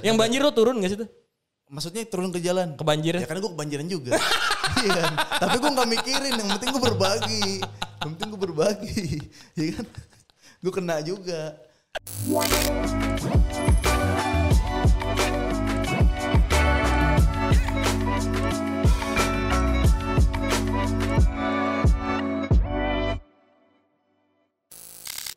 Yang banjir lo turun gak sih tuh? Maksudnya turun ke jalan. Kebanjiran? Ya karena gue kebanjiran juga. Iya kan? Tapi gue gak mikirin, yang penting gue berbagi. Yang penting gue berbagi. Iya kan? Gue kena juga.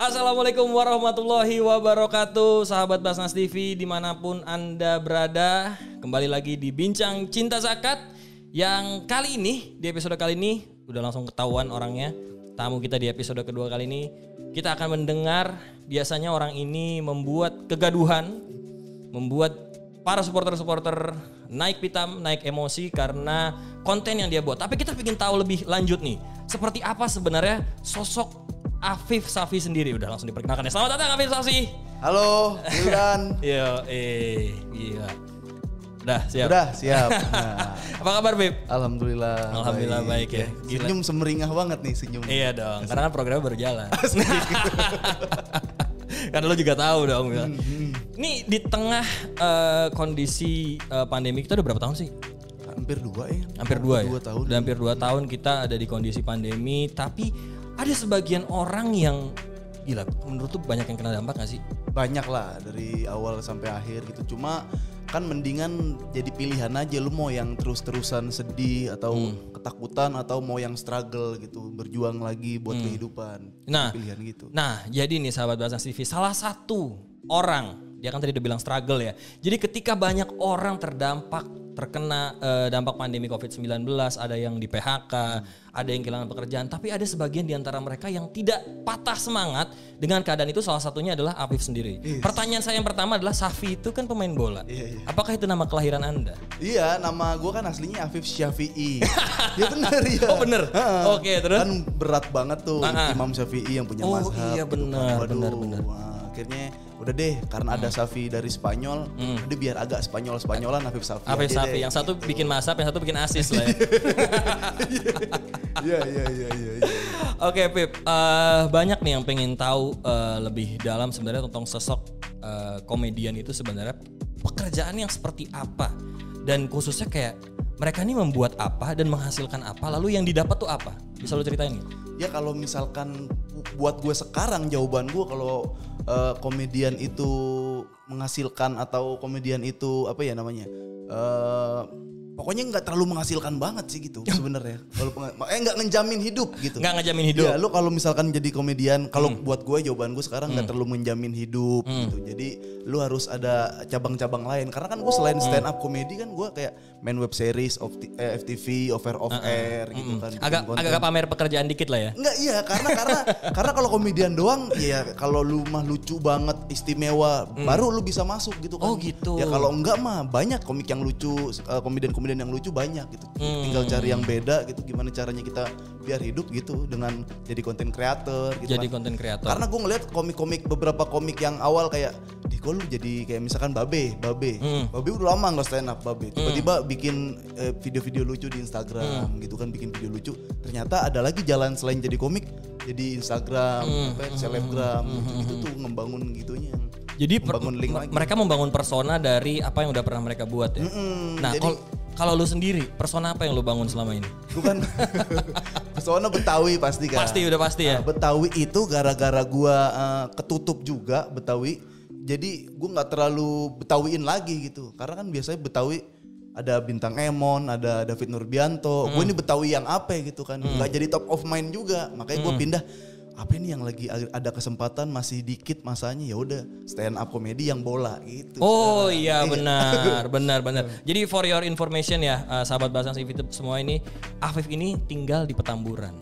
Assalamualaikum warahmatullahi wabarakatuh Sahabat Basnas TV di mana pun anda berada Kembali lagi di Bincang Cinta Zakat Yang kali ini, di episode kali ini Udah langsung ketahuan orangnya Tamu kita di episode kedua kali ini Kita akan mendengar Biasanya orang ini membuat kegaduhan Membuat para supporter-supporter naik pitam, naik emosi karena konten yang dia buat. Tapi kita ingin tahu lebih lanjut nih, seperti apa sebenarnya sosok Afif Safi sendiri. Udah langsung diperkenalkan ya. Selamat datang Afif Safi. Halo, Wildan. Yo, eh, iya. Udah siap. Udah siap. Nah, Apa kabar Beb? Alhamdulillah. Alhamdulillah baik ya. Gila. Senyum semeringah banget nih senyum. Iya dong, karena kan programnya baru jalan. kan lo juga tahu dong. ya. Nih di tengah eh, kondisi eh, pandemi kita udah berapa tahun sih? Hampir dua ya. Hampir dua ya. Dua tahun. Udah hampir dua tahun kita ada di kondisi pandemi, tapi ada sebagian orang yang gila. Menurut tuh banyak yang kena dampak gak sih? Banyak lah dari awal sampai akhir gitu. Cuma kan mendingan jadi pilihan aja lu mau yang terus-terusan sedih atau Hmm. ketakutan atau mau yang struggle gitu, berjuang lagi buat kehidupan. Hmm. Nah, Pilihan gitu. Nah, jadi nih sahabat Basnas TV, salah satu orang, dia kan tadi udah bilang struggle ya. Jadi ketika banyak orang terdampak, terkena eh, dampak pandemi COVID-19, ada yang di PHK, ada yang kehilangan pekerjaan, tapi ada sebagian di antara mereka yang tidak patah semangat dengan keadaan itu salah satunya adalah Afif sendiri. Pertanyaan saya yang pertama adalah Safi itu kan pemain bola. Iya, iya. Apakah itu nama kelahiran Anda? Iya, nama gue kan aslinya Afif Syafi'i. ya bener ya. Oh, bener? Oke, terus? Kan berat banget tuh Ah, ah. Imam Syafi'i yang punya Oh, mazhab. iya, gitu kan. benar, benar, benar. Akhirnya udah deh karena ada Safi dari Spanyol, udah biar agak Spanyol-Spanyolan Afif Safi. Hmm. Afif Safi, yang satu gitu. bikin masap, yang satu bikin asis lah ya. Iya, iya. iya. Oke Pip, Eh, banyak nih yang pengen tahu eh, lebih dalam sebenarnya tentang sosok eh, komedian itu sebenarnya pekerjaan yang seperti apa dan khususnya kayak mereka ini membuat apa dan menghasilkan apa lalu yang didapat tuh apa bisa lu ceritain? Ya kalau misalkan buat gue sekarang jawaban gue kalau eh, komedian itu menghasilkan atau komedian itu apa ya namanya? eh pokoknya nggak terlalu menghasilkan banget sih gitu sebenarnya. Kalau eh nggak ngejamin hidup gitu. Nggak ngejamin hidup. Ya, lu kalau misalkan jadi komedian, kalau Hmm. buat gue jawaban gue sekarang nggak terlalu menjamin hidup gitu. Jadi lu harus ada cabang-cabang lain. Karena kan gue selain Hmm. stand up komedi kan gue kayak main web series of eh, FTV, over of air gitu kan. bikin Agak konten. agak pamer pekerjaan dikit lah ya. Enggak iya karena karena karena kalau komedian doang ya kalau lu mah lucu banget istimewa baru lu bisa masuk gitu kan. Oh, gitu. Ya kalau enggak mah banyak komik yang lucu eh, komedian-komedian yang lucu banyak gitu. Hmm. Tinggal cari yang beda gitu gimana caranya kita biar hidup gitu dengan jadi konten creator gitu Jadi kan. konten kreator. Karena gue ngeliat komik-komik beberapa komik yang awal kayak di kok lu jadi kayak misalkan Babe, Babe. Hmm. Babe udah lama nggak stand up Babe. Tiba-tiba bikin eh, video-video lucu di Instagram Hmm. gitu kan bikin video lucu. Ternyata ada lagi jalan selain jadi komik jadi Instagram, Hmm. apa, selebgram gitu, gitu tuh ngembangun gitunya. Jadi per- membangun link m- lagi. mereka membangun persona dari apa yang udah pernah mereka buat ya. Mm-mm, nah, jadi- kalau lu sendiri, persona apa yang lu bangun selama ini? Bukan persona Betawi pasti kan. Pasti udah pasti ya. Nah, Betawi itu gara-gara gua eh, ketutup juga Betawi. Jadi gua nggak terlalu Betawiin lagi gitu. Karena kan biasanya Betawi ada bintang Emon, ada David Nurbianto. Gue ini Betawi yang apa gitu kan. nggak jadi top of mind juga. Makanya gua pindah apa ini yang lagi ada kesempatan masih dikit masanya ya udah stand up komedi yang bola gitu. Oh iya benar, benar, benar. Jadi for your information ya, uh, sahabat Basnas TV semua ini, Afif ini tinggal di Petamburan.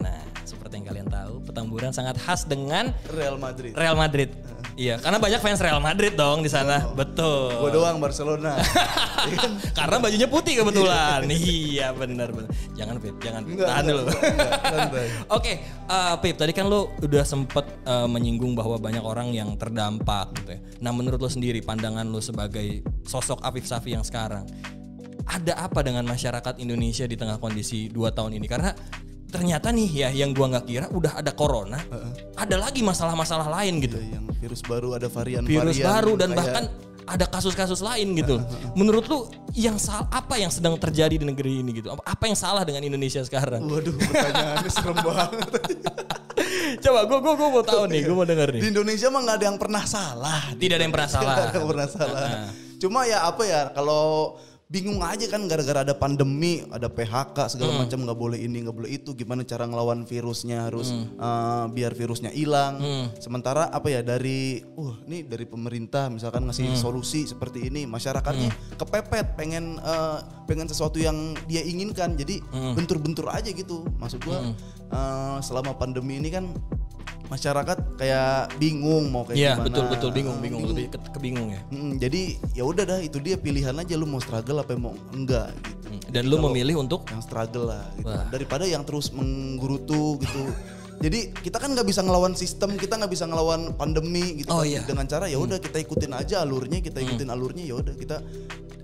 Nah, seperti yang kalian tahu, Petamburan sangat khas dengan Real Madrid. Real Madrid. Iya, karena banyak fans Real Madrid dong di sana. Betul. Gue doang Barcelona. Iya kan? Karena bajunya putih kebetulan. iya, benar benar. Jangan Pip, jangan. Enggak, Tahan dulu. enggak, santai. Oke, eh, Pip, tadi kan lo udah sempet eh, menyinggung bahwa banyak orang yang terdampak gitu ya. Nah, menurut lo sendiri, pandangan lo sebagai sosok Afif Safi yang sekarang, ada apa dengan masyarakat Indonesia di tengah kondisi dua tahun ini? Karena ternyata nih ya, yang gua nggak kira udah ada corona, ada lagi masalah-masalah lain gitu. Iya, yang virus baru ada varian-varian Virus baru dan kayak- bahkan ada kasus-kasus lain gitu. Menurut lu yang sal apa yang sedang terjadi di negeri ini gitu? Apa- yang salah dengan Indonesia sekarang? Waduh, pertanyaannya serem banget. Coba gue gue gue mau tahu nih, gue mau denger nih. Di Indonesia mah nggak ada yang pernah salah. Tidak ada yang pernah salah. Nggak ada yang pernah salah. Cuma ya apa ya kalau bingung aja kan gara-gara ada pandemi, ada PHK segala Hmm. macam nggak boleh ini nggak boleh itu. Gimana cara ngelawan virusnya harus Hmm. eh, biar virusnya hilang. Sementara apa ya dari, uh ini dari pemerintah misalkan ngasih Hmm. solusi seperti ini, masyarakatnya kepepet pengen eh, pengen sesuatu yang dia inginkan. Jadi Hmm. bentur-bentur aja gitu. Maksud gua eh, selama pandemi ini kan masyarakat kayak bingung mau kayak Iya gimana. betul betul bingung bingung lebih ke, kebingung ya. Mm, jadi ya udah dah itu dia pilihan aja lu mau struggle apa mau enggak gitu. Hmm. Dan lu memilih untuk Yang struggle lah gitu. Wah. Daripada yang terus menggerutu gitu. jadi kita kan nggak bisa ngelawan sistem, kita nggak bisa ngelawan pandemi gitu Oh, kan. iya. Dengan cara ya udah kita ikutin aja alurnya, kita ikutin alurnya ya udah kita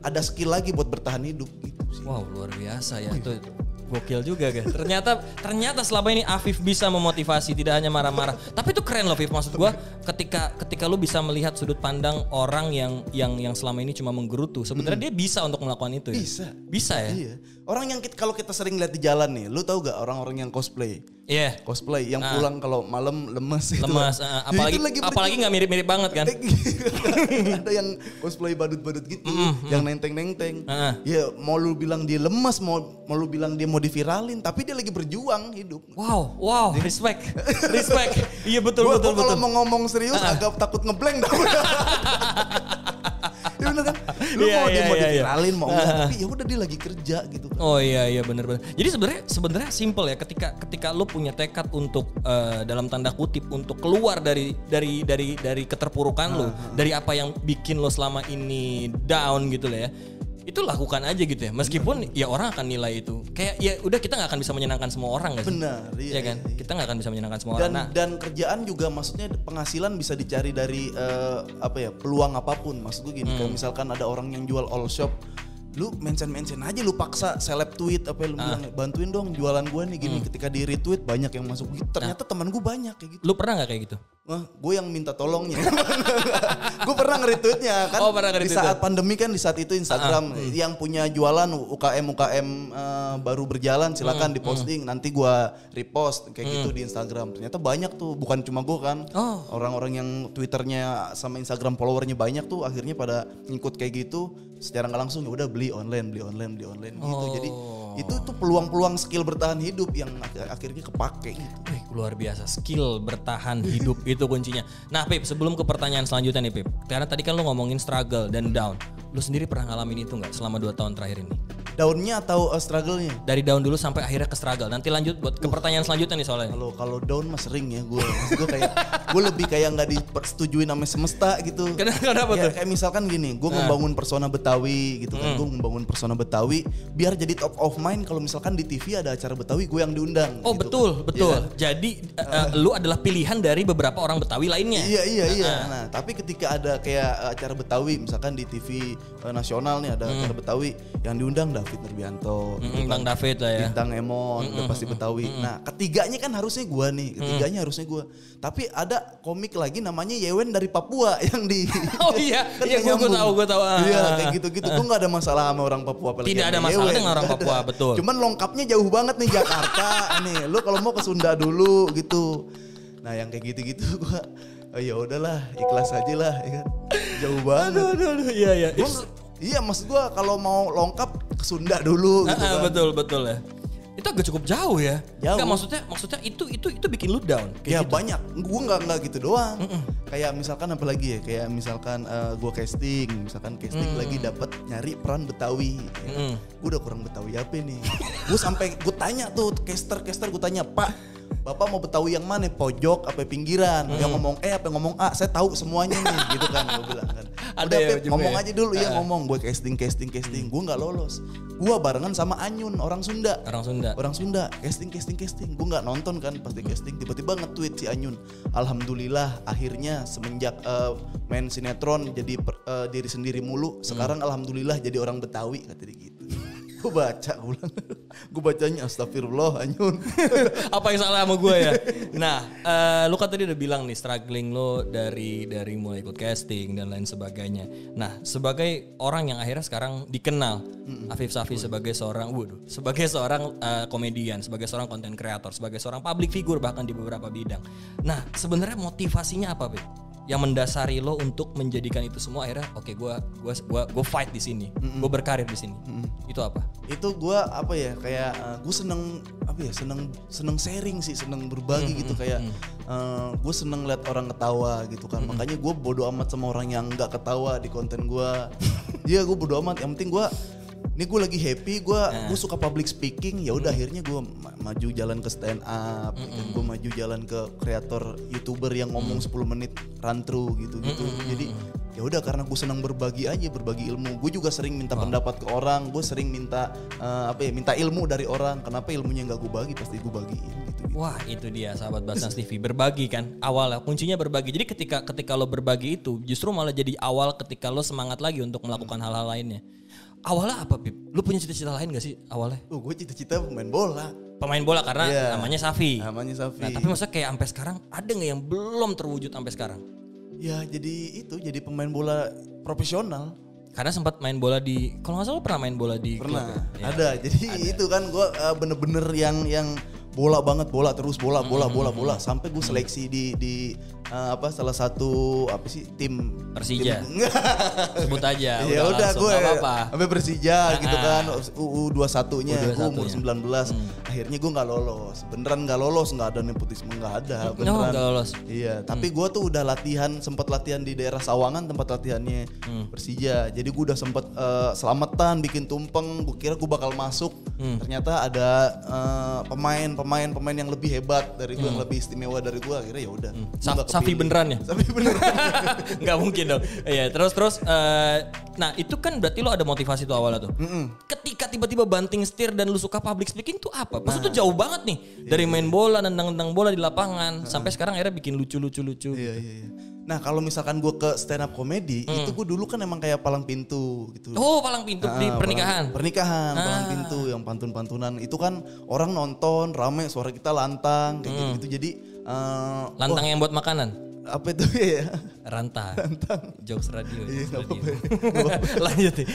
ada skill lagi buat bertahan hidup gitu sih. Wow luar biasa ya itu gokil juga kan. Ternyata ternyata selama ini Afif bisa memotivasi tidak hanya marah-marah. Tapi itu keren loh Afif maksud gua ketika ketika lu bisa melihat sudut pandang orang yang yang yang selama ini cuma menggerutu. Sebenarnya dia bisa untuk melakukan itu ya. Bisa. Bisa ya? Iya. Orang yang kita, kalau kita sering lihat di jalan nih, lu tahu gak orang-orang yang cosplay? Iya. Cosplay yang pulang kalau malam lemes itu. Lemas, eh, Ya, apalagi lagi apalagi nggak mirip-mirip banget kan? ada yang cosplay badut-badut gitu, yang nenteng-nenteng. Heeh. Ya mau lu bilang dia lemas, mau mau lu bilang dia mau diviralin, tapi dia lagi berjuang hidup. Wow, wow, respect, respect. Iya betul Gua, betul gua kalau betul. mau ngomong serius agak takut ngeblank dah. ya bener kan? Lu Iya, mau dia iya, mau iya, iya. diviralin mau enggak, tapi ya udah dia lagi kerja gitu kan. Oh iya iya benar benar. Jadi sebenarnya sebenarnya simple ya ketika ketika lo punya tekad untuk eh, dalam tanda kutip untuk keluar dari dari dari dari keterpurukan lo, dari apa yang bikin lo selama ini down gitu lah ya. Itu lakukan aja gitu ya. Meskipun ya orang akan nilai itu. Kayak ya udah kita nggak akan bisa menyenangkan semua orang gak sih? Benar, iya, Iya kan? Kita nggak akan bisa menyenangkan semua dan orang. Nah, dan kerjaan juga maksudnya penghasilan bisa dicari dari eh, apa ya peluang apa pun maksud gue gini Hmm. kayak misalkan ada orang yang jual all shop lu mention mention aja lu paksa seleb tweet apa lu Ah. bilang bantuin dong jualan gue nih Hmm. gini ketika di retweet banyak yang masuk gitu ternyata teman gue banyak kayak gitu lu pernah nggak kayak gitu? Wah, gue yang minta tolongnya. gue pernah nge-retweetnya kan. Oh, pernah di saat pandemi kan di saat itu Instagram Hmm. yang punya jualan UKM UKM eh, baru berjalan silakan Hmm, diposting nanti gue repost kayak gitu di Instagram. Ternyata banyak tuh, bukan cuma gue kan. Oh. Orang-orang yang Twitternya sama Instagram followernya banyak tuh akhirnya pada ngikut kayak gitu secara nggak langsung ya udah beli online, beli online, beli online gitu. Jadi Oh. Itu tuh peluang-peluang skill bertahan hidup yang ak- akhirnya kepake gitu. Wih, luar biasa skill bertahan hidup itu kuncinya. Nah, Pip, sebelum ke pertanyaan selanjutnya nih, Pip. Karena tadi kan lu ngomongin struggle dan down. Lu sendiri pernah ngalamin itu nggak selama 2 tahun terakhir ini? Daunnya atau eh, struggle-nya? Dari down dulu sampai akhirnya ke struggle. Nanti lanjut buat ke pertanyaan selanjutnya nih soalnya. Kalau kalau down mah sering ya gue. gue kayak gue lebih kayak nggak dipersetujuin sama semesta gitu. Kenapa, kenapa Ya, tuh? kayak misalkan gini, gue membangun persona Betawi gitu kan. Gue membangun persona Betawi biar jadi top of mind kalau misalkan di TV ada acara Betawi gue yang diundang. Oh, gitu betul, kan. betul. Kan? Jadi eh, lu adalah pilihan dari beberapa orang Betawi lainnya. Iya iya iya. Nah tapi ketika ada kayak eh, acara Betawi, misalkan di TV eh, nasional nih ada acara Betawi yang diundang David Nurbianto, gitu Mm-mm, kan. David lah ya. bintang Emon udah pasti Betawi. Nah ketiganya kan harusnya gua nih, ketiganya harusnya gua. Tapi ada komik lagi namanya Yewen dari Papua yang di. Oh iya, Kan iya nyambung. tahu, gua tahu. Ah, Iya kayak gitu-gitu. Gua nggak ada masalah sama orang Papua. Tidak ada masalah Yewen. dengan orang Papua, ada. Betul. Cuman lengkapnya jauh banget nih Jakarta. nih, lu kalau mau ke Sunda dulu gitu. Nah yang kayak gitu-gitu gua. Oh ya udahlah, ikhlas aja lah, ya kan. Jauh banget. Aduh, aduh, aduh, iya iya. Gua- iya maksud gua kalau mau lengkap ke Sunda dulu gitu Ah, ah, kan. betul betul ya. Itu agak cukup jauh ya. Jauh. Enggak maksudnya maksudnya itu itu itu bikin lu down. Ya Kayak gitu. banyak, gue nggak nggak gitu doang. Kayak misalkan apa lagi ya? Kayak misalkan eh, gua casting, misalkan casting Mm. lagi dapat nyari peran Betawi. Ya. Mm. Gue udah kurang Betawi apa nih? gue sampai gue tanya tuh caster caster gue tanya Pak, Bapak mau Betawi yang mana? Pojok apa pinggiran? Mm. Yang ngomong eh apa yang ngomong A? Saya tahu semuanya nih, gitu kan? Gue bilang kan. Ada Udah ya Pip, ngomong ya? aja dulu ya Ah. ngomong. Gue casting casting casting. Gue nggak lolos. Gue barengan sama Anyun orang Sunda Orang Sunda. orang Sunda casting casting casting gue nggak nonton kan pasti casting tiba-tiba nge-tweet si Anyun alhamdulillah akhirnya semenjak eh, main sinetron jadi per- eh, diri sendiri mulu sekarang alhamdulillah jadi orang Betawi kata dia gitu gue baca gue bilang gue bacanya astagfirullah anyun Apa yang salah sama gue ya? Nah, eh, lu kan tadi udah bilang nih struggling lo dari dari mulai ikut casting dan lain sebagainya. Nah, sebagai orang yang akhirnya sekarang dikenal Afif Safi sebagai seorang, waduh, sebagai seorang eh, komedian, sebagai seorang konten kreator, sebagai seorang public figure bahkan di beberapa bidang. Nah, sebenarnya motivasinya apa, Beb? Yang mendasari lo untuk menjadikan itu semua akhirnya oke gua gua gua gua fight di sini. Gue berkarir di sini. Itu apa? itu gue apa ya kayak gue seneng apa ya seneng seneng sharing sih seneng berbagi gitu. Kayak gue seneng lihat orang ketawa gitu kan. Makanya gue bodo amat sama orang yang nggak ketawa di konten gue iya gue bodo amat. Yang penting gue ini gue lagi happy gue gue suka public speaking. Ya udah akhirnya gue maju jalan ke stand up gue maju jalan ke kreator youtuber yang ngomong 10 menit run through gitu gitu jadi ya udah karena gue senang berbagi aja berbagi ilmu. Gue juga sering minta pendapat ke orang. Gue sering minta eh, apa ya minta ilmu dari orang. Kenapa ilmunya nggak gue bagi? Pasti gue bagiin gitu Wah itu dia sahabat Basnas TV berbagi kan? Awalnya kuncinya berbagi. Jadi ketika ketika lo berbagi itu justru malah jadi awal ketika lo semangat lagi untuk melakukan hal-hal lainnya awalnya apa Pip? Lo punya cita-cita lain gak sih awalnya? Tuh gue cita-cita pemain bola Pemain bola karena Iya. namanya Safi. namanya Safi Nah tapi maksudnya kayak sampai sekarang ada nggak yang belum terwujud sampai sekarang? ya jadi itu jadi pemain bola profesional Karena sempat main bola di kalau nggak salah lo pernah main bola di klub pernah ya? ada jadi itu kan gue bener-bener yang yang bola banget bola terus bola bola bola bola sampai gue seleksi di di eh, apa salah satu apa sih tim Persija. tim- Sebut aja. ya udah gue sampai Persija gitu kan UU 21 nya gue umur U21-nya. 19 akhirnya gue nggak lolos beneran nggak lolos nggak ada nepotisme nggak ada No, beneran nggak lolos. iya tapi gue tuh udah latihan sempat latihan di daerah Sawangan tempat latihannya Hmm. Persija jadi gue udah sempet eh, selamatan bikin tumpeng gue kira gue bakal masuk Hmm. ternyata ada eh, pemain pemain pemain yang lebih hebat dari gue yang lebih istimewa dari gue akhirnya ya udah Hmm. Sa- Safi beneran ya? Safi beneran nggak mungkin dong. Iya, terus terus eh, nah itu kan berarti lo ada motivasi tuh awalnya tuh. Ketika tiba-tiba banting setir dan lu suka public speaking tuh apa? Maksudnya tuh jauh banget nih dari main bola nendang-nendang bola di lapangan sampai sekarang akhirnya bikin lucu-lucu lucu. Iya iya iya. Nah kalau misalkan gue ke stand up comedy itu gue dulu kan emang kayak palang pintu gitu. Hmm. Oh, palang pintu di Ah, pernikahan. palang- pernikahan, palang pintu yang pantun-pantunan itu kan orang nonton rame suara kita lantang kayak Hmm. gitu. Jadi eh, Lantang yang buat makanan. apa itu ya? Rantang. Jokes radio. Iya, jokes radio. Lanjut nih.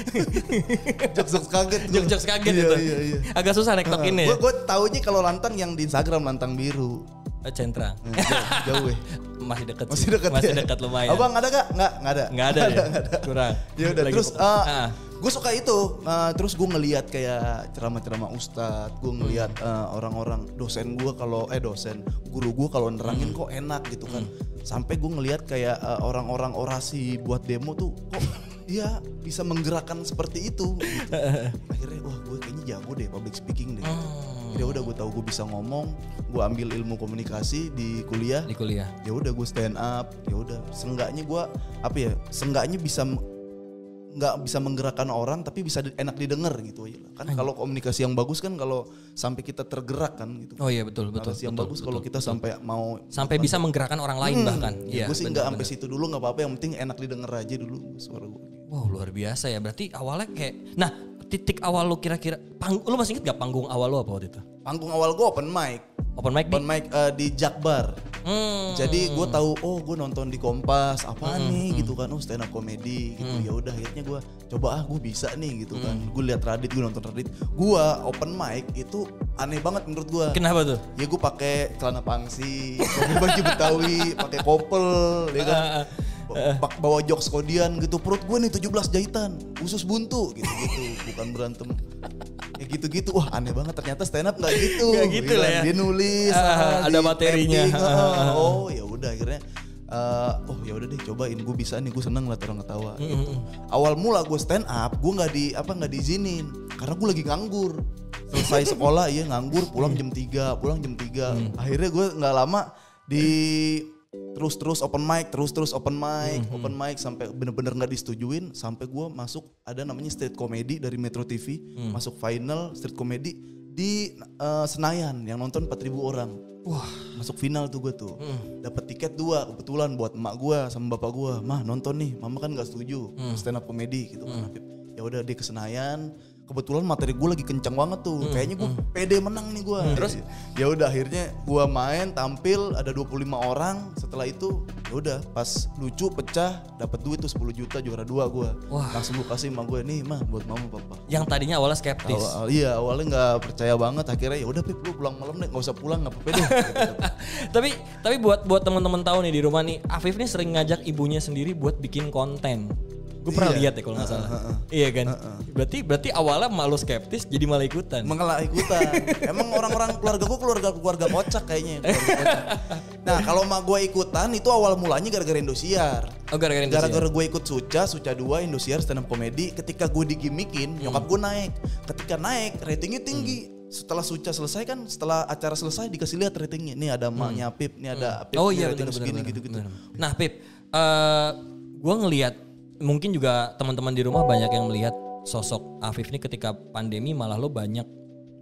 Jokes-jokes kaget. gua. Jokes-jokes kaget Iya, itu. Iya iya. Agak susah nektokinnya Gue ya. gue taunya kalau lantang yang di Instagram lantang biru. Eh, Centra. Eh, jauh, jauh ya. Masih deket Masih sih. dekat Masih ya? dekat lumayan. Abang ada gak? Nggak, nggak ada. Nggak ada ya? Kurang. Ya udah terus fokus. Ah. gue suka itu. Uh, terus gue ngelihat kayak ceramah-ceramah ustadz, gue ngelihat Hmm. uh, orang-orang dosen gue kalau eh dosen guru gue kalau nerangin Hmm. kok enak gitu kan. Sampai gue ngelihat kayak uh, orang-orang orasi buat demo tuh kok iya bisa menggerakkan seperti itu. Gitu. Akhirnya wah gue kayaknya jago deh public speaking deh. Hmm. Ya udah gue tahu gue bisa ngomong, gue ambil ilmu komunikasi di kuliah Di kuliah. ya udah gue stand up ya udah senggaknya gue apa ya senggaknya bisa nggak bisa menggerakkan orang tapi bisa enak didengar gitu aja lah. kan kalau komunikasi yang bagus kan kalau sampai kita tergerak kan gitu Oh iya betul betul. narasi yang betul, bagus betul. kalau kita sampai mau sampai bisa menggerakkan orang lain bahkan. Iya. gue sih nggak sampai situ dulu nggak apa-apa yang penting enak didengar aja dulu suara gue Wow luar biasa ya. Berarti awalnya kayak, nah titik awal lu kira-kira, pang, lu masih inget gak panggung awal lu apa waktu itu? panggung awal gue open mic. Open mic di? open mic eh, di Jakbar. Hmm. Jadi gue tahu oh gue nonton di Kompas apa nih gitu kan. Oh stand up comedy gitu. Ya udah akhirnya gue coba ah gue bisa nih gitu kan. Gue lihat Radit gue nonton Radit. Gue open mic itu aneh banget menurut gue Kenapa tuh? ya gue pakai celana pangsi pakai baju betawi pakai kopel ya kan. Ba- bawa jok skodian gitu. Perut gue nih 17 jahitan. Usus buntu. Gitu gitu. Bukan berantem. Ya gitu-gitu. Wah aneh banget. Ternyata stand up nggak gitu. Nggak gitu lah kan. ya. dia nulis Ah, ah, ada materinya. tapping, ah, oh ya udah akhirnya eh, oh ya udah deh cobain. Gue bisa nih gue seneng liat orang ketawa gitu. awal mula gue stand up gue nggak di apa nggak diizinin. Karena gue lagi nganggur. Selesai sekolah iya nganggur. Pulang jam 3 pulang jam 3 akhirnya gue nggak lama di terus terus open mic terus terus open mic open mic sampai bener-bener nggak disetujuin sampai gue masuk ada namanya street comedy dari Metro TV masuk final street comedy di eh, Senayan yang nonton 4000 orang. Wah. masuk final tuh gue tuh. Dapat tiket dua kebetulan buat emak gue sama bapak gue mah nonton nih mama kan nggak setuju stand up comedy gitu kan. Habib. ya udah dia ke Senayan kebetulan materi gue lagi kencang banget tuh. Kayaknya gue pede menang nih gue. terus? ya udah akhirnya gue main tampil ada 25 orang. Setelah itu ya udah pas lucu pecah dapat duit tuh 10 juta juara dua gue. Langsung gue kasih sama gue nih mah buat mama papa. Yang tadinya awalnya skeptis. Awal, iya awalnya nggak percaya banget akhirnya ya udah Pip lu pulang malam deh nggak usah pulang nggak apa-apa deh. Tapi tapi buat buat teman-teman tahu nih di rumah nih, Afif nih sering ngajak ibunya sendiri buat bikin konten. Gue pernah Iya. lihat ya kalau nggak salah. Iya kan? Berarti berarti awalnya malu skeptis jadi malah ikutan. mengelak ikutan. Emang orang-orang keluarga gue keluarga keluarga kocak kayaknya. keluarga kocak. Nah kalau mak gue ikutan itu awal mulanya gara-gara Indosiar. oh gara-gara Indosiar. Gara-gara gue ikut Suca, Suca 2, Indosiar stand up comedy. Ketika gue digimikin, nyokap gue naik. Ketika naik, ratingnya tinggi. Setelah Suca selesai kan, setelah acara selesai dikasih lihat ratingnya. Nih ada maknya Pip, nih ada Pip, Oh iya benar segini benar. gitu-gitu. benar. Nah, Pip, eh gue ngelihat mungkin juga teman-teman di rumah banyak yang melihat sosok Afif nih ketika pandemi malah lo banyak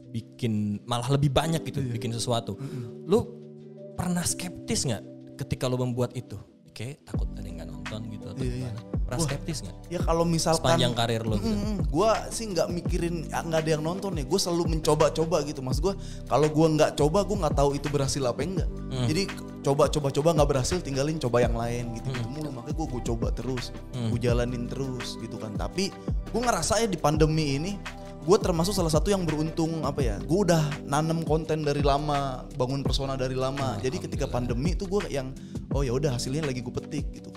bikin malah lebih banyak gitu Iya. bikin sesuatu. Lo pernah skeptis nggak ketika lo membuat itu? Kayak takut ada yang nggak nonton gitu atau Iya, gimana? Pernah skeptis nggak? Ya kalau misalkan Sepanjang karir lo gitu. gue sih nggak mikirin ya, nggak ada yang nonton nih. Gue selalu mencoba-coba gitu. Mas gue kalau gue nggak coba gue nggak tahu itu berhasil apa enggak. Hmm. Jadi coba-coba-coba nggak berhasil tinggalin coba yang lain gitu. gitu mulu makanya gue gue coba terus, Hmm. gue jalanin terus gitu kan. Tapi gue ngerasa ya di pandemi ini gue termasuk salah satu yang beruntung apa ya gue udah nanem konten dari lama bangun persona dari lama jadi ketika pandemi itu gue yang oh ya udah hasilnya lagi gue petik gitu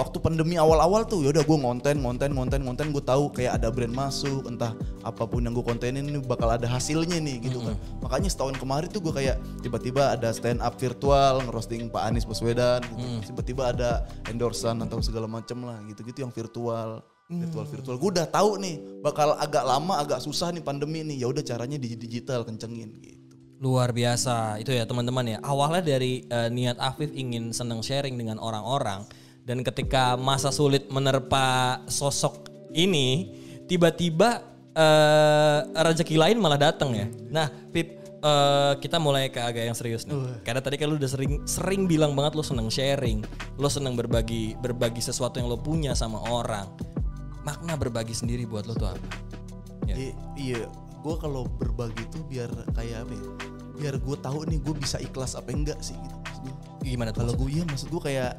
waktu pandemi awal-awal tuh ya udah gue ngonten ngonten ngonten ngonten gue tahu kayak ada brand masuk entah apa pun yang gue kontenin ini bakal ada hasilnya nih gitu kan. Makanya setahun kemarin tuh gue kayak tiba-tiba ada stand up virtual ngerosting Pak Anies Baswedan gitu. tiba-tiba ada endorsan atau segala macem lah gitu-gitu yang virtual virtual virtual. Gue udah tahu nih bakal agak lama agak susah nih pandemi nih. Ya udah caranya di digital kencengin gitu. Luar biasa. Itu ya teman-teman ya. Awalnya dari eh, niat Afif ingin seneng sharing dengan orang-orang dan ketika masa sulit menerpa sosok ini, tiba-tiba eh, rezeki lain malah datang ya. Nah, Pip eh, kita mulai ke agak yang serius nih. Karena tadi kan lu udah sering sering bilang banget lu seneng sharing, lu seneng berbagi berbagi sesuatu yang lu punya sama orang. Makna berbagi sendiri buat lu tuh apa? Ya. I- iya gue kalau berbagi tuh biar kayak apa ya biar gue tahu nih gue bisa ikhlas apa enggak sih gitu maksud gue Gimana tuh? kalau gue iya maksud gue kayak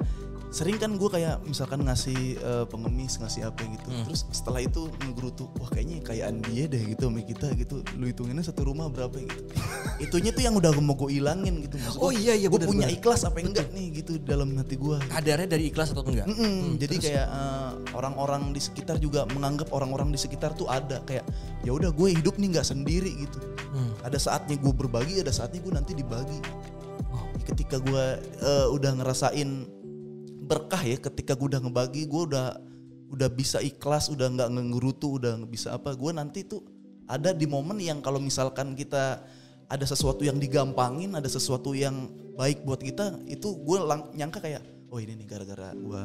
sering kan gue kayak misalkan ngasih eh, pengemis ngasih apa gitu Hmm. terus setelah itu ngegerutu wah kayaknya kayaan dia deh gitu sama kita gitu lu hitunginnya satu rumah berapa gitu itunya tuh yang udah mau gue ilangin gitu maksud Oh iya, iya, gue punya bener. ikhlas apa enggak nih gitu dalam hati gue Kadarnya dari ikhlas atau enggak? Mm-mm, jadi kayak eh, orang-orang di sekitar juga menganggap orang-orang di sekitar tuh ada kayak ya udah gue hidup nih nggak sendiri gitu. Hmm. Ada saatnya gue berbagi, ada saatnya gue nanti dibagi. Oh. Ketika gue eh, udah ngerasain berkah ya, ketika gue udah ngebagi, gue udah udah bisa ikhlas, udah nggak ngerutu, udah nggak bisa apa, gue nanti tuh ada di momen yang kalau misalkan kita ada sesuatu yang digampangin, ada sesuatu yang baik buat kita, itu gue lang- nyangka kayak, oh ini nih gara-gara gue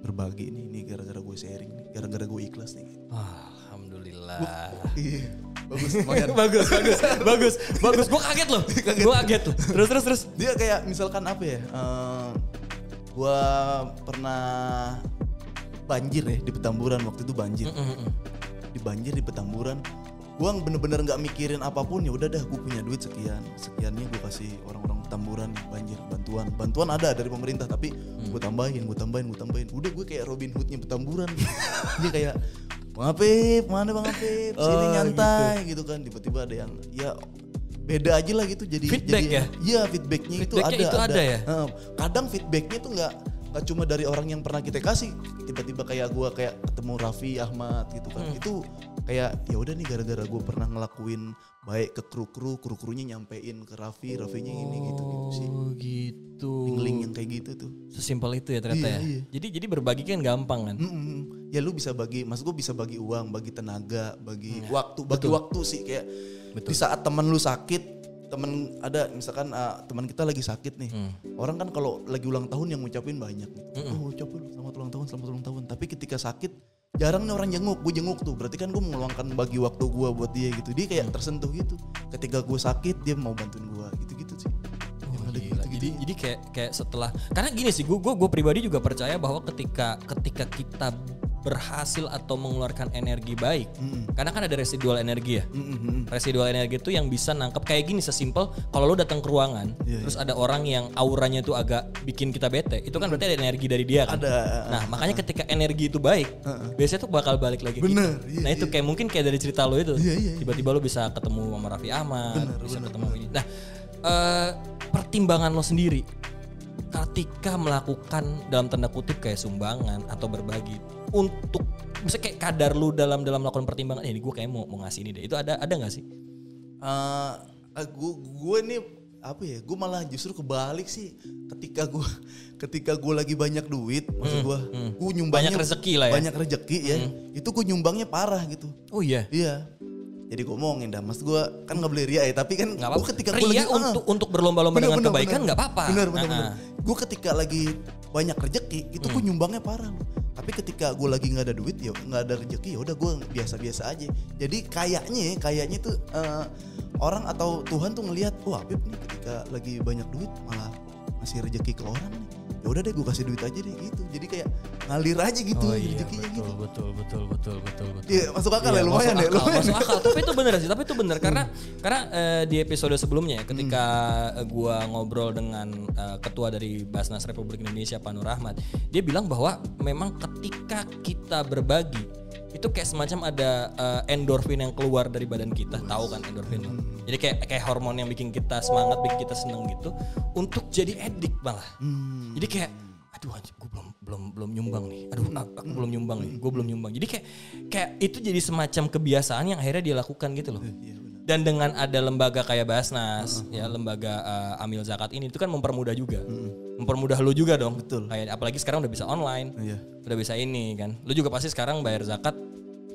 berbagi nih, ini gara-gara gue sharing nih, gara-gara gue ikhlas nih. Alhamdulillah. Iya, bagus bagus, bagus, bagus, bagus. Gue kaget loh. Gue kaget tuh. Terus, terus, terus. Dia kayak misalkan apa ya? eh, gua pernah banjir ya di Petamburan waktu itu banjir. Di banjir di Petamburan. Gua bener-bener nggak mikirin apa pun ya udah dah gue punya duit sekian. Sekiannya gue kasih orang-orang Petamburan banjir bantuan. Bantuan ada dari pemerintah tapi gue tambahin, gue tambahin, gue tambahin. Udah gue kayak Robin Hoodnya Petamburan. Dia kayak Bang Apip, mana Bang Apip? Sini Oh, nyantai gitu. kan. Tiba-tiba ada yang ya beda aja lah gitu jadi Feedback jadi, ya? Iya feedbacknya itu ada. itu ada ya? Heeh. kadang feedbacknya tuh nggak nggak cuma dari orang yang pernah kita kasih. Tiba-tiba kayak gua kayak ketemu Raffi Ahmad gitu kan. Hmm. Itu kayak ya udah nih gara-gara gue pernah ngelakuin baik ke kru-kru, kru-krunya nyampein ke Raffi, Raffinya ini gitu gitu sih. Oh gitu. Link yang kayak gitu tuh. Sesimpel itu ya ternyata Iya, ya. iya. Jadi jadi berbagi kan gampang kan. Mm-mm. Ya lu bisa bagi, mas gue bisa bagi uang, bagi tenaga, bagi Iya. waktu, bagi waktu sih kayak di saat temen lu sakit, temen ada misalkan ah, teman kita lagi sakit nih, Hmm. orang kan kalau lagi ulang tahun yang ngucapin banyak, gitu. oh ucapin selamat ulang tahun, selamat ulang tahun. Tapi ketika sakit jarang nih orang jenguk, gue jenguk tuh, berarti kan gue meluangkan bagi waktu gue buat dia gitu. Dia Hmm. kayak tersentuh gitu. Ketika gue sakit dia mau bantuin gue, gitu-gitu sih. Ada Gila. Jadi jadi kayak kayak setelah karena gini sih gue gue gue pribadi juga percaya bahwa ketika ketika kita berhasil atau mengeluarkan energi baik, karena kan ada residual energi ya. Residual energi itu yang bisa nangkep kayak gini sesimpel kalau lo datang ke ruangan, Iya, terus ada orang yang auranya tuh agak bikin kita bete, itu kan berarti ada energi dari dia kan. Ada. Nah, makanya ketika energi itu baik, biasanya tuh bakal balik lagi. Bener, kita. iya, nah, itu kayak mungkin kayak dari cerita lo itu. Iya, iya, iya. Tiba-tiba lo bisa ketemu sama Raffi Ahmad, bisa ketemu ini. Nah, eh, pertimbangan lo sendiri ketika melakukan dalam tanda kutip kayak sumbangan atau berbagi untuk misalnya kayak kadar lu dalam dalam melakukan pertimbangan eh, ini gue kayak mau mau ngasih ini deh. Itu ada ada nggak sih? Eh, gue gue nih apa ya gue malah justru kebalik sih ketika gue ketika gue lagi banyak duit maksud gue gue nyumbangnya Hmm, Banyak rezeki lah ya. Hmm. banyak rezeki ya. Itu gue nyumbangnya parah gitu. Oh iya? Iya. Jadi gue ngomongin dah mas. Gue kan nggak boleh ria ya tapi kan gue ketika Ria gue lagi ah, untuk untuk berlomba-lomba dengan bener, kebaikan nggak apa-apa. Bener bener, Nah, gue ketika lagi banyak rezeki itu Hmm. gue nyumbangnya parah. Tapi ketika gue lagi nggak ada duit ya nggak ada rezeki ya udah gue biasa-biasa aja. Jadi kayaknya kayaknya tuh eh, orang atau Tuhan tuh ngelihat wah Habib nih ketika lagi banyak duit malah ngasih rezeki ke orang nih ya udah deh gue kasih duit aja deh gitu. Jadi kayak ngalir aja gitu oh iya rezekinya betul, gitu. betul betul betul betul betul. Iya masuk akal Iya, ya lumayan deh lumayan. masuk akal. tapi itu bener sih tapi itu bener. Karena karena eh, di episode sebelumnya ya, ketika eh, gua ngobrol dengan eh, ketua dari Basnas Republik Indonesia Pak Nur Rahmat dia bilang bahwa memang ketika kita berbagi itu kayak semacam ada eh, endorfin yang keluar dari badan kita. Tahu kan endorfin lo? jadi kayak kayak hormon yang bikin kita semangat bikin kita seneng gitu untuk jadi edik malah. Hmm. jadi kayak aduh gue belum belum belum nyumbang nih. Aduh aku, aku belum nyumbang nih. Gue belum nyumbang. Jadi kayak kayak itu jadi semacam kebiasaan yang akhirnya dia lakukan gitu loh. Iya, benar. Dan dengan ada lembaga kayak Basnas ya lembaga eh, amil zakat ini itu kan mempermudah juga mempermudah lu juga dong Betul. kayak apalagi sekarang udah bisa online Iya. udah bisa ini kan lu juga pasti sekarang bayar zakat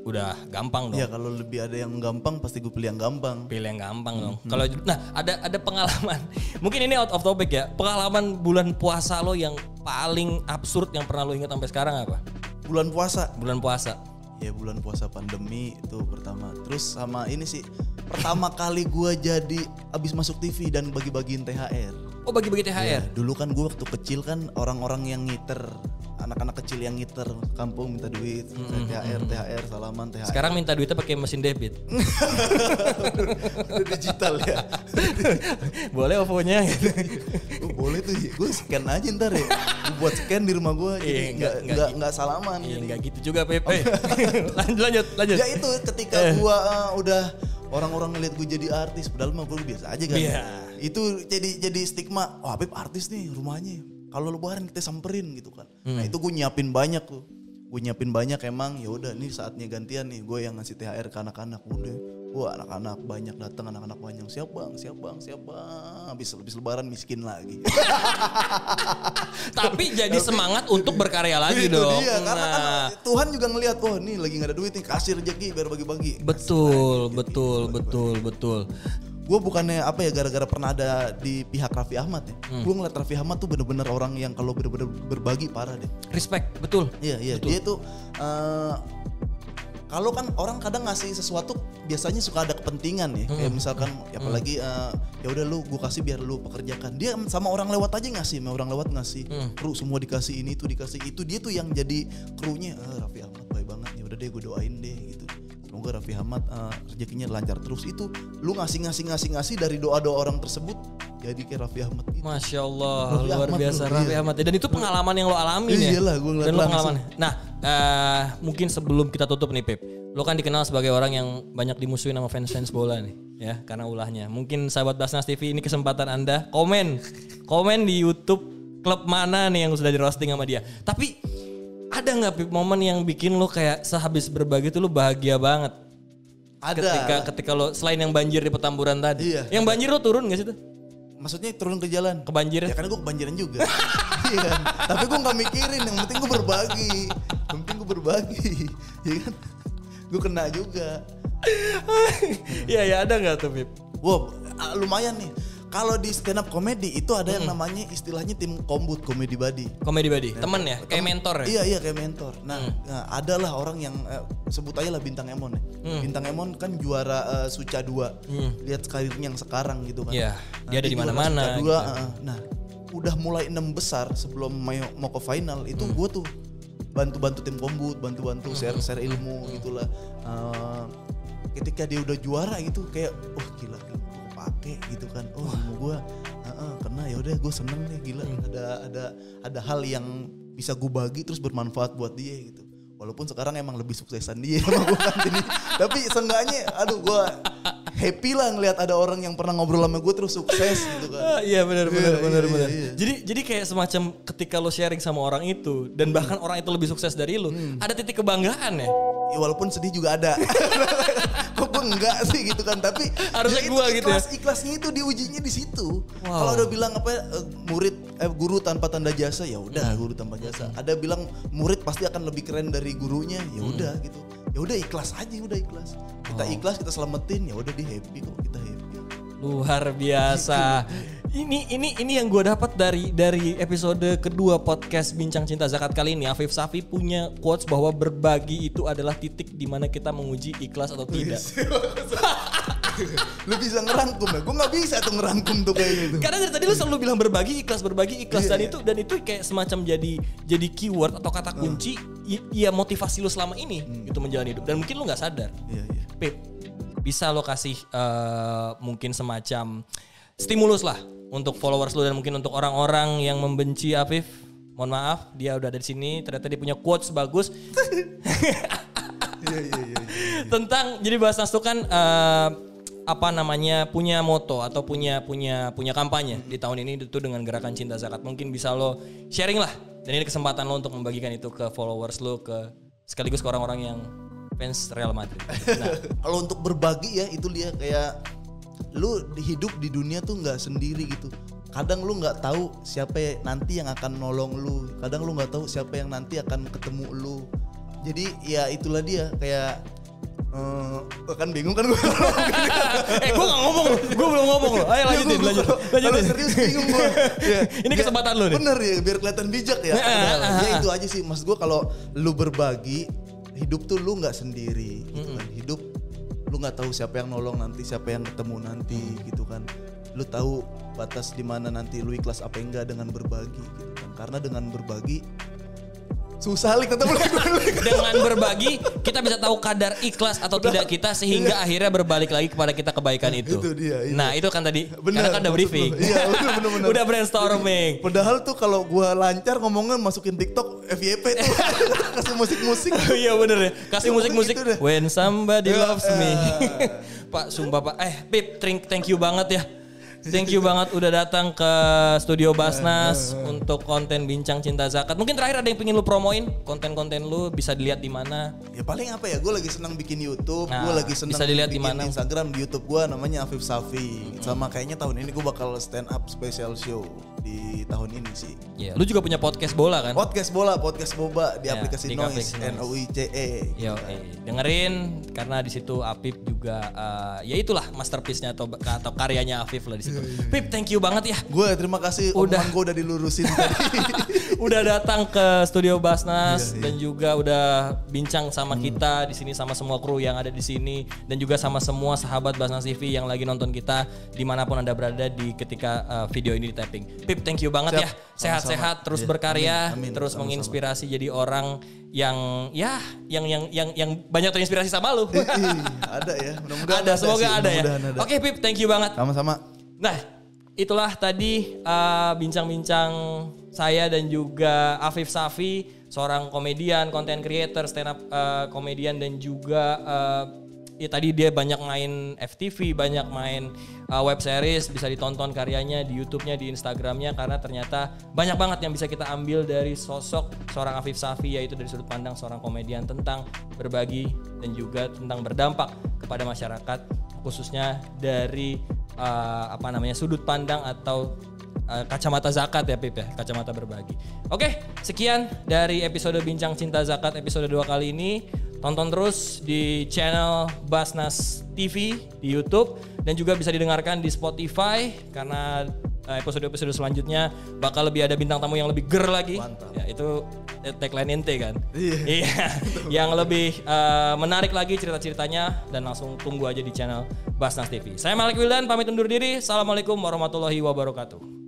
udah gampang dong Iya kalau lebih ada yang gampang pasti gue pilih yang gampang. pilih yang gampang dong. Kalau nah ada ada pengalaman. Mungkin ini out of topic ya. Pengalaman bulan puasa lo yang paling absurd yang pernah lo ingat sampai sekarang apa? Bulan puasa Bulan puasa. Ya bulan puasa pandemi itu pertama. Terus sama ini sih pertama kali gua jadi abis masuk TV dan bagi-bagiin THR Oh bagi-bagi THR. Ya, dulu kan gua waktu kecil kan orang-orang yang ngiter anak-anak kecil yang ngiter kampung minta duit THR THR salaman THR Sekarang minta duitnya pakai mesin debit. Udah digital ya Boleh OVO-nya gitu. Oh, boleh tuh gue scan aja ntar ya buat scan di rumah Iya, jadi nggak- nggak nggak nggak gitu. nggak salaman Iya jadi. enggak gitu juga Pep. Eh, lanjut lanjut lanjut. ya itu ketika gua uh, udah orang-orang ngeliat gue jadi artis padahal mah gue biasa aja kan Iya. itu jadi jadi stigma wah Habib artis nih rumahnya kalau lebaran kita samperin gitu kan. Nah Hmm. itu gue nyiapin banyak tuh. Gue nyiapin banyak emang ya udah nih saatnya gantian nih. Gue yang ngasih THR ke anak-anak udah. Wah anak-anak banyak datang anak-anak banyak siap bang siap bang siap bang. Habis habis lebaran miskin lagi. Tapi jadi semangat untuk berkarya lagi itu dong. dia karena kan Nah. Tuhan juga ngelihat oh nih lagi nggak ada duit nih kasih rezeki biar bagi-bagi. Betul, betul, betul, betul. Gue bukannya apa ya gara-gara pernah ada di pihak Raffi Ahmad ya gue ngeliat Raffi Ahmad tuh bener-bener orang yang kalau bener-bener berbagi parah deh. Respect, betul. iya iya dia tuh eh, kalau kan orang kadang ngasih sesuatu biasanya suka ada kepentingan ya kayak misalkan ya apalagi eh, ya udah lu gue kasih biar lu pekerjakan. Dia sama orang lewat aja ngasih sama orang lewat ngasih kru semua dikasih ini itu dikasih itu. Dia tuh yang jadi krunya eh, Raffi Ahmad baik banget ya udah deh gue doain deh semoga Raffi Ahmad eh, rezekinya lancar terus itu lu ngasih ngasih ngasih ngasih dari doa doa orang tersebut jadi kayak Raffi Ahmad gitu Masya Allah, Raffi luar Ahmad biasa Raffi iya. Ahmad. Dan itu pengalaman yang lo alami Iya, ya. iyalah, gua Dan lo langsung. pengalaman. Nah, eh, mungkin sebelum kita tutup nih Pip, lo kan dikenal sebagai orang yang banyak dimusuhin sama fans-fans bola nih, ya karena ulahnya. Mungkin sahabat Basnas TV ini kesempatan anda komen, komen di YouTube klub mana nih yang sudah di roasting sama dia. Tapi ada nggak Pip momen yang bikin lo kayak sehabis berbagi tuh lo bahagia banget? ada Ketika ketika lo selain yang banjir di petamburan tadi, Iya. yang banjir lo turun gak sih tuh? maksudnya turun ke jalan Kebanjiran? Ya karena gue kebanjiran juga. Iya kan? Tapi gue gak mikirin, yang penting gue berbagi. Yang penting gue berbagi. Iya kan? Gue kena juga. Iya ya ada nggak tuh Pip? Wow, ah, lumayan nih. Kalau di stand up comedy itu ada yang namanya istilahnya tim kombut komedi body. Komedi body, temen ya, kayak mentor ya. Iya iya kayak mentor. Nah, nah, adalah orang yang eh, sebut aja lah bintang Emon ya. Bintang Emon kan juara eh, Suca 2. Lihat karirnya yang sekarang gitu kan. Iya, dia ada di mana-mana Suca gitu. 2, eh, nah, udah mulai enam besar sebelum mau, ke final itu Hmm. gue tuh bantu-bantu tim kombut, bantu-bantu share share ilmu gitulah. Eh, ketika dia udah juara gitu kayak oh gila gila kepake gitu kan. Oh ilmu gue Heeh, karena ya udah gue seneng nih gila ada ada ada hal yang bisa gue bagi terus bermanfaat buat dia gitu. Walaupun sekarang emang lebih suksesan dia sama gue kan jadi tapi seenggaknya aduh gue happy lah ngelihat ada orang yang pernah ngobrol sama gue terus sukses gitu kan. Ah, iya benar benar Iya, benar iya, benar. iya. Jadi jadi kayak semacam ketika lo sharing sama orang itu dan bahkan orang itu lebih sukses dari lo, Hmm. ada titik kebanggaan ya. Ya walaupun sedih juga ada. Gue enggak sih gitu kan. Tapi Harusnya ya gua gitu ya. ikhlas, Ikhlasnya itu diujinya di situ. Wow. Kalau udah bilang apa ya, eh, murid eh, guru tanpa tanda jasa ya udah guru tanpa jasa. Ada bilang murid pasti akan lebih keren dari gurunya ya udah gitu. Ya udah ikhlas aja udah ikhlas. Kita ikhlas kita selamatin ya udah dia happy kok kita happy. Luar biasa. Ini ini ini yang gue dapat dari dari episode kedua podcast Bincang Cinta Zakat kali ini. Afif Safi punya quotes bahwa berbagi itu adalah titik di mana kita menguji ikhlas atau tidak. Lu bisa ngerangkum ya? Gue nggak bisa tuh ngerangkum tuh kayak gitu. Karena dari tadi lu selalu bilang berbagi ikhlas berbagi ikhlas Iya, dan iya. itu dan itu kayak semacam jadi jadi keyword atau kata kunci i- ya motivasi lu selama ini itu menjalani hidup dan mungkin lu nggak sadar. Iya iya. Pip, bisa lo kasih eh, mungkin semacam stimulus lah untuk followers lo dan mungkin untuk orang-orang yang membenci Afif. Mohon maaf, dia udah ada di sini. Ternyata dia punya quotes bagus Iya iya iya. tentang jadi bahas Nas kan eh, apa namanya punya moto atau punya punya punya kampanye di tahun ini itu dengan gerakan cinta zakat. Mungkin bisa lo sharing lah dan ini kesempatan lo untuk membagikan itu ke followers lo ke sekaligus ke orang-orang yang fans Real Madrid. Nah, kalau untuk berbagi ya itu dia kayak lu hidup di dunia tuh nggak sendiri gitu kadang lu nggak tahu siapa ya- nanti yang akan nolong lu kadang lu nggak tahu siapa yang nanti akan ketemu lu jadi ya itulah dia kayak eh kan bingung kan gue eh gue gak ngomong loh, gue belum ngomong loh. Ayo lanjutin, lanjut, lanjutin. serius bingung gue. Ya, Ini kesempatan lu nih. Bener ya, biar kelihatan bijak ya. Ah, ah, Padahal, ah, ya ah. itu aja sih, maksud gue kalau lu berbagi, hidup tuh lu nggak sendiri. Gitu lu nggak tahu siapa yang nolong nanti, siapa yang ketemu nanti, gitu kan. Lu tahu batas di mana nanti lu ikhlas apa enggak dengan berbagi, gitu kan. Karena dengan berbagi susah lik tetap Dengan berbagi kita bisa tahu kadar ikhlas atau tidak kita sehingga akhirnya berbalik lagi kepada kita kebaikan itu. Itu dia, itu. Nah itu kan tadi Bener, karena kan udah briefing. Iya, bener, bener, udah brainstorming. Padahal tuh kalau gua lancar ngomongnya masukin TikTok FYP tuh kasih musik-musik. iya bener ya. Kasih Ya, musik-musik. gitu. When somebody Ya, loves me. Pak sumpah Pak. Eh Pip, thank you banget ya. Thank you banget udah datang ke studio Basnas Eh, untuk konten Bincang Cinta Zakat. Mungkin terakhir ada yang pengen lu promoin konten-konten lu bisa dilihat di mana. Ya paling apa ya, gue lagi senang bikin YouTube, Nah, gue lagi senang bisa dilihat di mana? Instagram di YouTube gue namanya Afif Safi. Sama kayaknya tahun ini gue bakal stand up special show di tahun ini sih. Ya, lu juga punya podcast bola kan? Podcast bola, podcast boba di Ya, aplikasi di Noise. N O I C E. Yo, eh, dengerin karena di situ Apip juga eh, ya itulah masterpiece-nya atau atau karyanya Afif lah di situ. Pip, thank you banget ya. Gue terima kasih Udah. gue udah dilurusin tadi. udah datang ke studio Basnas Iya, dan juga udah bincang sama kita di sini sama semua kru yang ada di sini dan juga sama semua sahabat Basnas TV yang lagi nonton kita di mana pun anda berada di ketika uh, video ini di tapping. Pip, thank you banget Siap. ya. Sehat-sehat, terus Iya, berkarya, amin, amin. terus Sama-sama. menginspirasi jadi orang yang ya yang yang yang yang banyak terinspirasi sama lu. Ih, ada ya, mudah-mudahan ada, semoga sih, ada ya. ada. Oke Pip, thank you banget. Sama-sama. Nah, itulah tadi uh, bincang-bincang saya dan juga Afif Safi, seorang komedian, content creator, stand up uh, komedian dan juga uh, ya tadi dia banyak main FTV, banyak main uh, web series, bisa ditonton karyanya di YouTube-nya, di Instagram-nya karena ternyata banyak banget yang bisa kita ambil dari sosok seorang Afif Safi yaitu dari sudut pandang seorang komedian tentang berbagi dan juga tentang berdampak kepada masyarakat khususnya dari uh, apa namanya sudut pandang atau uh, kacamata zakat ya Pip ya, kacamata berbagi. Oke, sekian dari episode Bincang Cinta Zakat episode 2 kali ini. Tonton terus di channel Basnas TV di YouTube dan juga bisa didengarkan di Spotify karena uh, episode-episode selanjutnya bakal lebih ada bintang tamu yang lebih ger lagi. Mantap. Ya, itu tagline ente kan. Iya. Iya, yang lebih uh, menarik lagi cerita-ceritanya dan langsung tunggu aja di channel Basnas TV. Saya Malik Wildan pamit undur diri. Assalamualaikum warahmatullahi wabarakatuh.